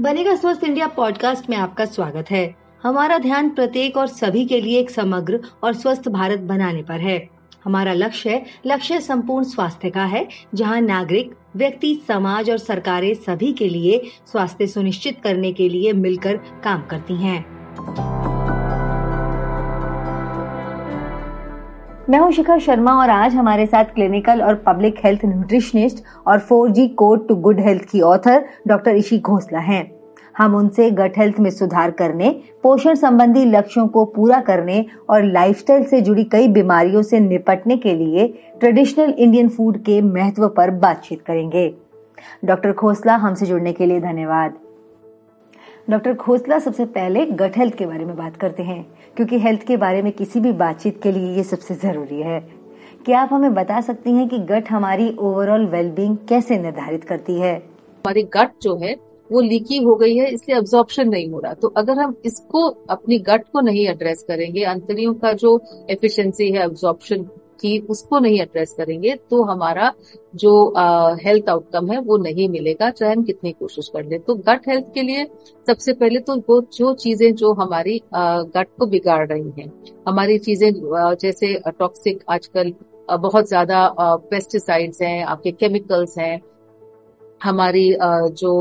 बनेगा स्वस्थ India podcast में आपका स्वागत है हमारा ध्यान प्रत्येक और सभी के लिए एक समग्र और स्वस्थ भारत बनाने पर है हमारा लक्ष्य लक्ष्य संपूर्ण स्वास्थ्य का है, जहाँ नागरिक, व्यक्ति, समाज और सरकारें सभी के लिए स्वास्थ्य सुनिश्चित करने के लिए मिलकर काम करती हैं। मैं हूँ शिखा शर्मा और आज हमारे साथ क्लिनिकल और पब्लिक हेल्थ न्यूट्रिशनिस्ट और 4G code to good health की ऑथर डॉक्टर ईशी घोसला हैं। हम उनसे गट हेल्थ में सुधार करने, पोषण संबंधी लक्ष्यों को पूरा करने और लाइफस्टाइल से जुड़ी कई बीमारियों से निपटने के लिए ट्रेडिशनल इंडियन फ़ूड के महत्व पर बातचीत करेंगे डॉक्टर खोसला हमसे जुड़ने के लिए धन्यवाद डॉक्टर खोसला सबसे पहले गट हेल्थ के बारे में बात करते हैं, क्योंकि हेल्थ के बारे में किसी भी बातचीत के लिए ये सबसे ज़रूरी है। क्या आप हमें बता सकती हैं कि गट हमारी ओवरऑल वेलबींग कैसे निर्धारित करती है? हमारी गट जो है, वो लीकी हो गई है, इसलिए अब्जॉर्प्शन नहीं हो रहा। तो अगर हम इसको, अपनी गट को नहीं एड्रेस करेंगे अंतरियों का जो एफिशिएंसी है अब्जॉर्प्शन की उसको नहीं एड्रेस करेंगे तो हमारा जो हेल्थ आउटकम है, वो नहीं मिलेगा, चाहे हम कितनी कोशिश कर ले। तो गट हेल्थ के लिए सबसे पहले तो वो जो चीज़ें जो हमारी गट को बिगाड़ रही हैं, हमारी चीज़ें जैसे टॉक्सिक आजकल बहुत ज़्यादा पेस्टिसाइड्स हैं, आपके केमिकल्स हैं हमारी जो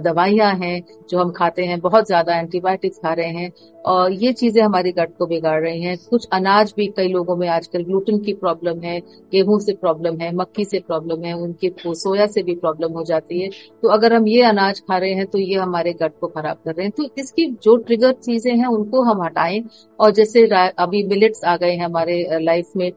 दवाइयाँ हैं, जो हम खाते हैं, बहुत ज़्यादा एंटीबायोटिक्स खा रहे हैं और ये चीज़ें हमारी गट को बिगाड़ रही हैं। कुछ अनाज भी कई लोगों में आजकल ग्लूटेन की प्रॉब्लम है, गेहूँ से प्रॉब्लम है, मक्की से प्रॉब्लम है, उनके सोया से भी प्रॉब्लम हो जाती है। तो अगर हम ये अनाज खा रहे हैं तो ये हमारे गट को खराब कर रहे हैं। तो इसकी जो ट्रिगर चीज़ें हैं उनको हम हटाएँ और जैसे अभी मिलेट्स आ गए हैं हमारे लाइफ में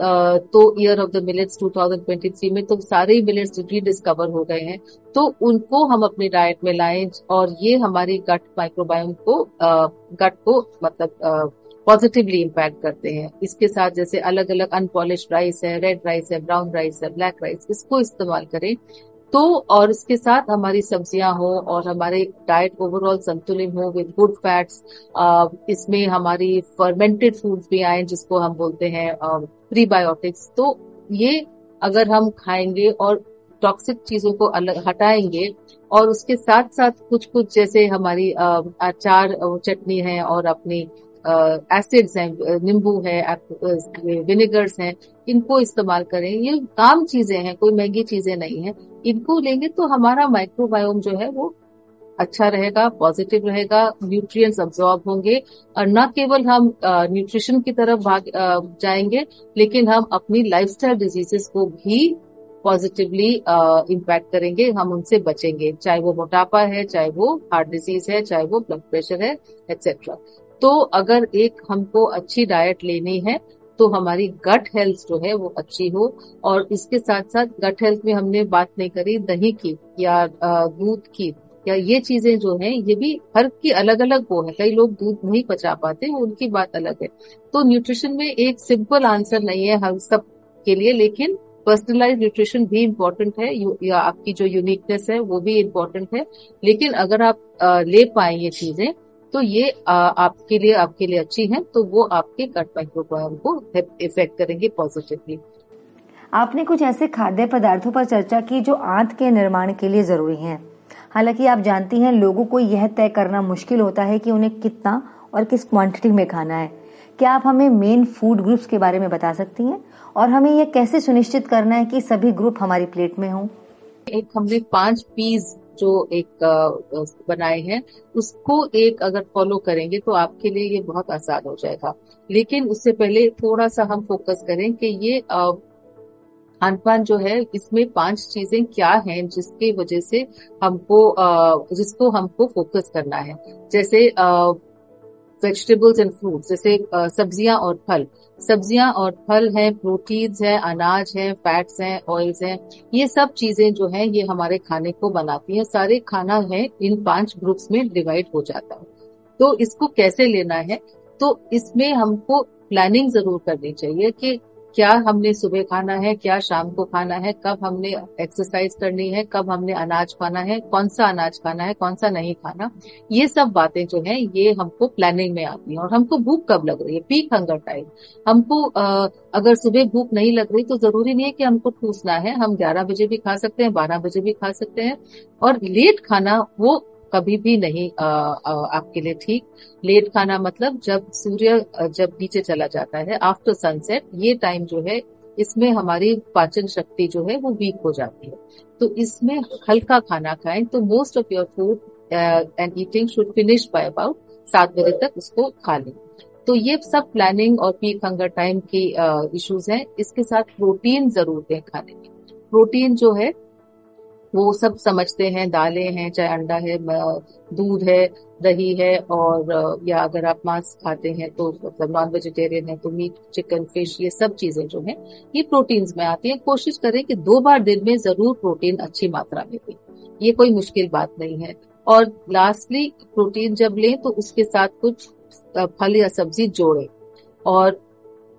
तो ईयर ऑफ़ द मिलेट्स 2023 में तो सारे ही मिलेट्स रीडिस्कवर हो गए हैं। तो उनको हम अपनी डाइट में लाएँ और ये हमारी गट माइक्रोबायोम को गट को मतलब पॉजिटिवली इम्पैक्ट करते हैं। इसके साथ जैसे अलग अलग अनपॉलिश राइस है रेड राइस है ब्राउन राइस है ब्लैक राइस इसको इस्तेमाल करें। तो और इसके साथ हमारी सब्ज़ियाँ हो और हमारे डाइट ओवरऑल संतुलित हो विद गुड फैट्स इसमें हमारी फर्मेंटेड फूड्स भी आए जिसको हम बोलते हैं प्रीबायोटिक्स तो ये अगर हम खाएँगे और टॉक्सिक चीज़ों को अलग हटाएँगे और उसके साथ साथ कुछ कुछ जैसे हमारी अचार चटनी है और अपनी एसिड्स हैं, नींबू है विनेगर्स हैं, इनको इस्तेमाल करें। ये काम चीज़ें हैं, कोई महँगी चीज़ें नहीं है। इनको लेंगे तो हमारा माइक्रोबायोम जो है वो अच्छा रहेगा पॉजिटिव रहेगा न्यूट्रिएंट्स अब्जॉर्ब होंगे और न केवल हम न्यूट्रिशन की तरफ़ भाग जाएँगे, लेकिन हम अपनी लाइफस्टाइल डिजीजेस को भी पॉजिटिवली इम्पैक्ट करेंगे, हम उनसे बचेंगे। चाहे वो मोटापा है, चाहे वो हार्ट डिज़ीज़ है, चाहे वो ब्लड प्रेशर है एक्सेट्रा तो अगर एक हमको अच्छी डाइट लेनी है तो हमारी गट हेल्थ जो है वो अच्छी हो। और इसके साथ साथ गट हेल्थ में हमने बात नहीं करी, दही की या दूध की या ये चीज़ें जो हैं, ये भी हर की अलग अलग वो है। कई लोग दूध नहीं पचा पाते, उनकी बात अलग है। तो न्यूट्रिशन में एक सिंपल आंसर नहीं है हम सब के लिए, लेकिन पर्सनलाइज न्यूट्रिशन भी इम्पोर्टेंट है। या आपकी जो यूनिकनेस है वो भी इम्पोर्टेंट है। लेकिन अगर आप ले पाए ये चीज़ें तो ये आ, आपके लिए आपके लिए अच्छी है तो वो आपके कट माइक्रोबायोम को इफ़ेक्ट करेंगे पॉजिटिवली आपने कुछ ऐसे खाद्य पदार्थों पर चर्चा की जो आंत के निर्माण के लिए ज़रूरी हैं। हालाँकि आप जानती हैं लोगों को यह तय करना मुश्किल होता है कि उन्हें कितना और किस क्वांटिटी में खाना है। क्या आप हमें मेन फ़ूड ग्रुप्स के बारे में बता सकती हैं? और हमें यह कैसे सुनिश्चित करना है कि सभी ग्रुप हमारी प्लेट में हों? एक हमने पाँच पीस जो एक बनाए हैं, उसको एक अगर फॉलो करेंगे तो आपके लिए ये बहुत आसान हो जाएगा। लेकिन उससे पहले थोड़ा सा हम फोकस करें कि ये खान पान जो है, इसमें पाँच चीज़ें क्या हैं जिसकी वजह से हमको जिसको हमको फोकस करना है। जैसे वेजिटेबल्स एंड फ्रूट्स जैसे सब्ज़ियाँ और फल। सब्ज़ियाँ और फल हैं प्रोटीन्स हैं, अनाज हैं फैट्स हैं ऑयल्स हैं। ये सब चीज़ें जो हैं, ये हमारे खाने को बनाती हैं। सारे खाना है, इन पाँच ग्रुप्स में डिवाइड हो जाता है। तो इसको कैसे लेना है? तो इसमें हमको प्लानिंग ज़रूर करनी चाहिए कि क्या हमने सुबह खाना है क्या शाम को खाना है कब हमने एक्सरसाइज करनी है कब हमने अनाज खाना है कौन सा अनाज खाना है कौन सा नहीं खाना ये सब बातें जो है ये हमको प्लानिंग में आती है और हमको भूख कब लग रही है पीक हंगर टाइम हमको आ, अगर सुबह भूख नहीं लग रही तो ज़रूरी नहीं है कि हमको ठूसना है हम ग्यारह बजे भी खा सकते हैं बारह बजे भी खा सकते हैं और लेट खाना वो कभी भी नहीं आ, आ, आपके लिए ठीक। लेट खाना मतलब जब सूर्य जब नीचे चला जाता है आफ्टर सनसेट ये टाइम जो है इसमें हमारी पाचन शक्ति जो है वो वीक हो जाती है। तो इसमें हल्का खाना खाएँ तो most of your food and eating should finish by about सात बजे तक उसको खा लें। तो ये सब प्लानिंग और पीक हंगर टाइम की इश्यूज़ हैं। इसके साथ प्रोटीन ज़रूर दें खाने में। प्रोटीन जो है वो सब समझते हैं, दालें हैं, चाहे अंडा है दूध है, दही है, और या अगर आप मांस खाते हैं तो मतलब नॉन वेजिटेरियन है तो मीट चिकन फ़िश ये सब चीज़ें जो हैं, ये प्रोटीन्स में आती हैं। कोशिश करें कि दो बार दिन में ज़रूर प्रोटीन अच्छी मात्रा में दें ये कोई मुश्किल बात नहीं है। और लास्टली प्रोटीन जब लें तो उसके साथ कुछ फल या सब्ज़ी जोड़े। और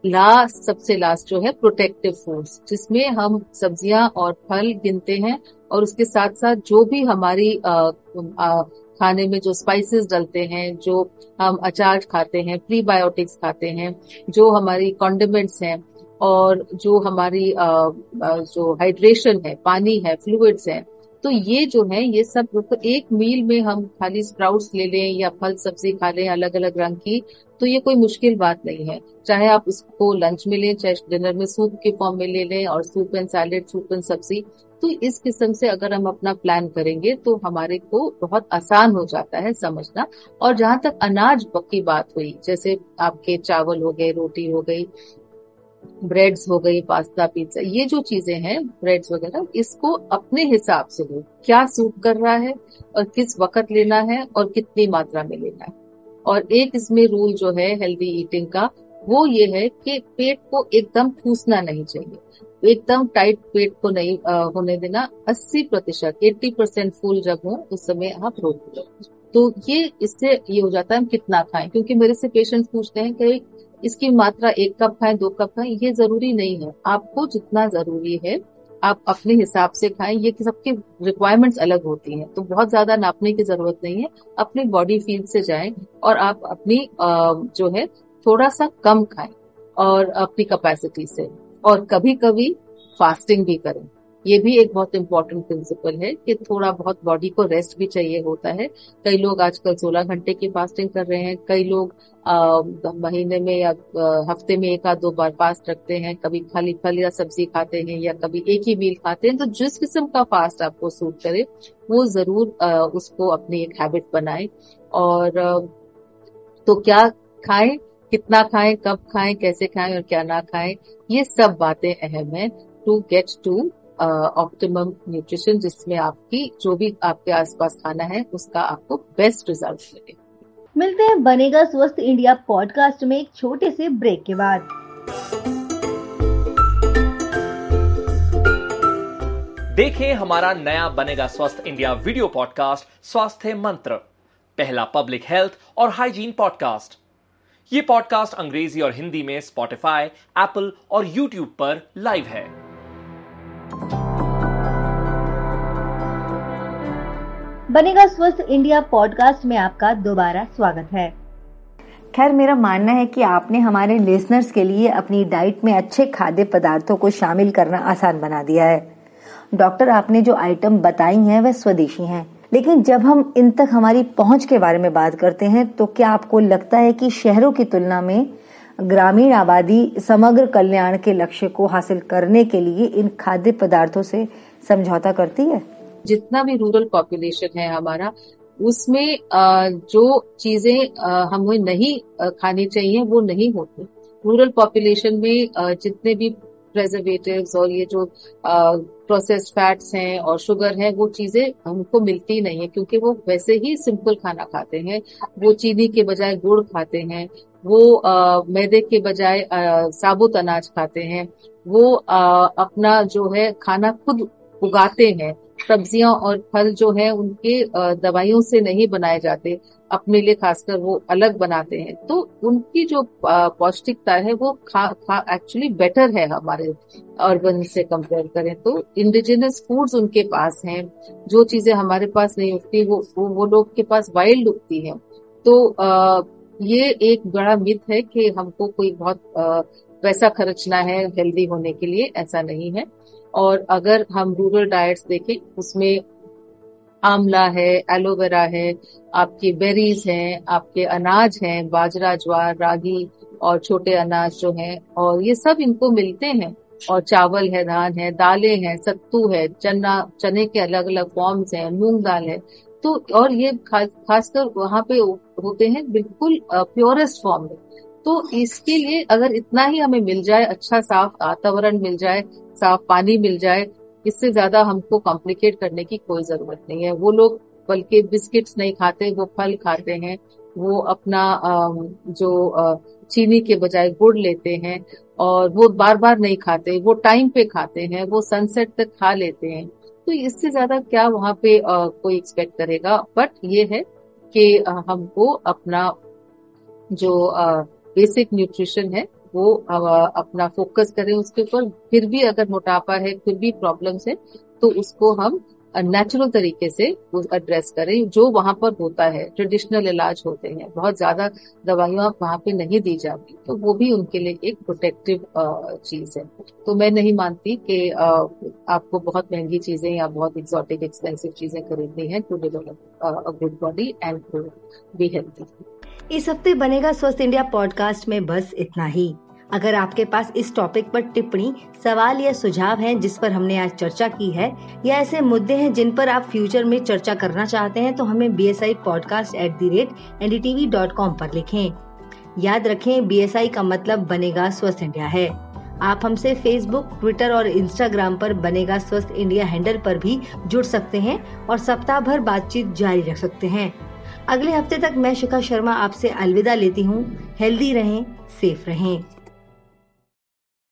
लास्ट सबसे लास्ट जो है प्रोटेक्टिव फूड्स जिसमें हम सब्ज़ियाँ और फल गिनते हैं और उसके साथ साथ जो भी हमारी आ, आ, खाने में जो स्पाइसेस डलते हैं जो हम अचार खाते हैं प्रीबायोटिक्स खाते हैं जो हमारी कॉन्डिमेंट्स हैं और जो हमारी आ, जो हाइड्रेशन है पानी है फ्लूइड्स हैं तो ये जो है ये सब तो एक मील में हम खाली स्प्राउट्स ले लें या फल सब्ज़ी खा लें अलग अलग रंग की तो ये कोई मुश्किल बात नहीं है। चाहे आप उसको लंच में लें चाहे डिनर में सूप के फॉर्म में ले लें और soup and salad soup and sabzi तो इस किस्म से अगर हम अपना प्लान करेंगे तो हमारे को बहुत आसान हो जाता है समझना। और जहाँ तक अनाज की बात हुई, जैसे आपके चावल हो गए, रोटी हो गई ब्रेड्स हो गई पास्ता पिज्जा ये जो चीज़ें हैं ब्रेड्स वगैरह, इसको अपने हिसाब से लो क्या सूट कर रहा है और किस वक्त लेना है और कितनी मात्रा में लेना है। और एक इसमें रूल जो है हेल्दी ईटिंग का, वो ये है कि पेट को एकदम ठूसना नहीं चाहिए। एकदम टाइट पेट को नहीं आ, होने देना 80 प्रतिशत एट्टी परसेंट फूल जब हो उस समय आप रोक लो तो ये इससे ये हो जाता है हम कितना खाएँ क्योंकि मेरे से पेशेंट पूछते हैं कि इसकी मात्रा एक कप खाएँ दो कप खाएँ ये ज़रूरी नहीं है। आपको जितना ज़रूरी है आप अपने हिसाब से खाएँ ये सबके रिक्वायरमेंट्स अलग होती हैं। तो बहुत ज़्यादा नापने की ज़रूरत नहीं है अपनी बॉडी फील से जाएँ और आप अपनी जो है थोड़ा सा कम खाएँ और अपनी कैपेसिटी से। और कभी कभी फास्टिंग भी करें। ये भी एक बहुत इंपॉर्टेंट प्रिंसिपल है कि थोड़ा बहुत बॉडी को रेस्ट भी चाहिए होता है। कई लोग आजकल 16 घंटे की फास्टिंग कर रहे हैं। कई लोग महीने में या हफ़्ते में एक आध दो बार फास्ट रखते हैं। कभी खाली फल या सब्ज़ी खाते हैं या कभी एक ही मील खाते हैं। तो जिस किस्म का फास्ट आपको सूट करे वो ज़रूर आ, उसको अपनी एक हैबिट बनाए। और तो क्या खाएँ? कितना खाएँ कब खाएँ कैसे खाएँ और क्या ना खाएँ ये सब बातें अहम है to get to optimum nutrition जिसमें आपकी जो भी आपके आसपास खाना है उसका आपको बेस्ट रिज़ल्ट मिले। मिलते हैं बनेगा स्वस्थ इंडिया पॉडकास्ट में एक छोटे से ब्रेक के बाद। देखें हमारा नया बनेगा स्वस्थ इंडिया वीडियो पॉडकास्ट स्वास्थ्य मंत्र पहला पब्लिक हेल्थ और हाइजीन पॉडकास्ट ये पॉडकास्ट अंग्रेज़ी और हिंदी में स्पॉटिफाई एप्पल और यूट्यूब पर लाइव है। बनेगा स्वस्थ इंडिया पॉडकास्ट में आपका दोबारा स्वागत है। खैर मेरा मानना है कि आपने हमारे लिसनर्स के लिए अपनी डाइट में अच्छे खाद्य पदार्थों को शामिल करना आसान बना दिया है। डॉक्टर आपने जो आइटम बताई हैं वह स्वदेशी हैं। लेकिन जब हम इन तक हमारी पहुँच के बारे में बात करते हैं तो क्या आपको लगता है कि शहरों की तुलना में ग्रामीण आबादी, समग्र कल्याण के लक्ष्य को हासिल करने के लिए इन खाद्य पदार्थों से समझौता करती है? जितना भी रूरल पॉपुलेशन है हमारा, उसमें जो चीज़ें हमें नहीं खानी चाहिए, वो नहीं होती। रूरल पॉपुलेशन में जितने भी प्रेजर्वेटिव्स और ये जो प्रोसेस्ड फैट्स हैं और शुगर है वो चीज़ें हमको मिलती नहीं है क्योंकि वो वैसे ही सिंपल खाना खाते हैं। वो चीनी के बजाय गुड़ खाते हैं वो आ, मैदे के बजाय साबुत अनाज खाते हैं वो आ, अपना जो है खाना खुद उगाते हैं। सब्ज़ियाँ और फल जो है उनके दवाइयों से नहीं बनाए जाते। अपने लिए खासकर वो अलग बनाते हैं। तो उनकी जो पौष्टिकता है वो खा खा एक्चुअली बेटर है हमारे अर्बन से कंपेयर करें तो। इंडिजिनस फूड्स उनके पास हैं। जो चीज़ें हमारे पास नहीं उगती वो वो, वो लोग के पास वाइल्ड उगती है। तो आ, ये एक बड़ा मिथ है कि हमको कोई बहुत आ, पैसा खर्चना है हेल्दी होने के लिए ऐसा नहीं है। और अगर हम रूरल डाइट्स देखें, उसमें आंवला है एलोवेरा है, आपकी बेरीज हैं, आपके अनाज हैं, बाजरा, ज्वार, रागी और छोटे अनाज जो हैं, और ये सब इनको मिलते हैं। और चावल है, धान है, दालें हैं, सत्तू है चना चने के अलग अलग फॉर्म्स हैं, मूंग दाल है। तो और ये खास, खासकर वहाँ पे होते हैं बिल्कुल प्योरेस्ट फॉर्म में। तो इसके लिए अगर इतना ही हमें मिल जाए अच्छा साफ़ वातावरण मिल जाए, साफ़ पानी मिल जाए, इससे ज़्यादा हमको कॉम्प्लिकेट करने की कोई ज़रूरत नहीं है। वो लोग बल्कि बिस्किट्स नहीं खाते, वो फल खाते हैं, वो अपना जो चीनी के बजाय गुड़ लेते हैं और वो बार बार नहीं खाते, वो टाइम पे खाते हैं, वो सनसेट तक खा लेते हैं। तो इससे ज़्यादा क्या वहाँ पे कोई एक्सपेक्ट करेगा? बट ये है कि हमको अपना जो बेसिक न्यूट्रिशन है, वो अपना फोकस करें उसके ऊपर। फिर भी अगर मोटापा है, फिर भी प्रॉब्लम्स है तो उसको हम नेचुरल तरीके से एड्रेस करें। जो वहाँ पर होता है ट्रेडिशनल इलाज होते हैं, बहुत ज़्यादा दवाइयाँ वहाँ पे नहीं दी जाती तो वो भी उनके लिए एक प्रोटेक्टिव चीज़ है। तो मैं नहीं मानती कि आपको बहुत महँगी चीज़ें या बहुत एक्सोटिक एक्सपेंसिव चीज़ें खरीदनी है to develop a good body and to be healthy इस हफ़्ते बनेगा स्वस्थ इंडिया पॉडकास्ट में बस इतना ही। अगर आपके पास इस टॉपिक पर टिप्पणी, सवाल या सुझाव हैं जिस पर हमने आज चर्चा की है, या ऐसे मुद्दे हैं जिन पर आप फ्यूचर में चर्चा करना चाहते हैं तो हमें B S I podcast at the rate NDTV dot com पर लिखें। याद रखें बी एस आई का मतलब बनेगा स्वस्थ इंडिया है। आप हमसे फेसबुक ट्विटर और इंस्टाग्राम पर बनेगा स्वस्थ इंडिया हैंडल पर भी जुड़ सकते हैं और सप्ताह भर बातचीत जारी रख सकते हैं। अगले हफ़्ते तक मैं शिखा शर्मा आपसे अलविदा लेती हूँ। हेल्दी रहें सेफ़ रहें।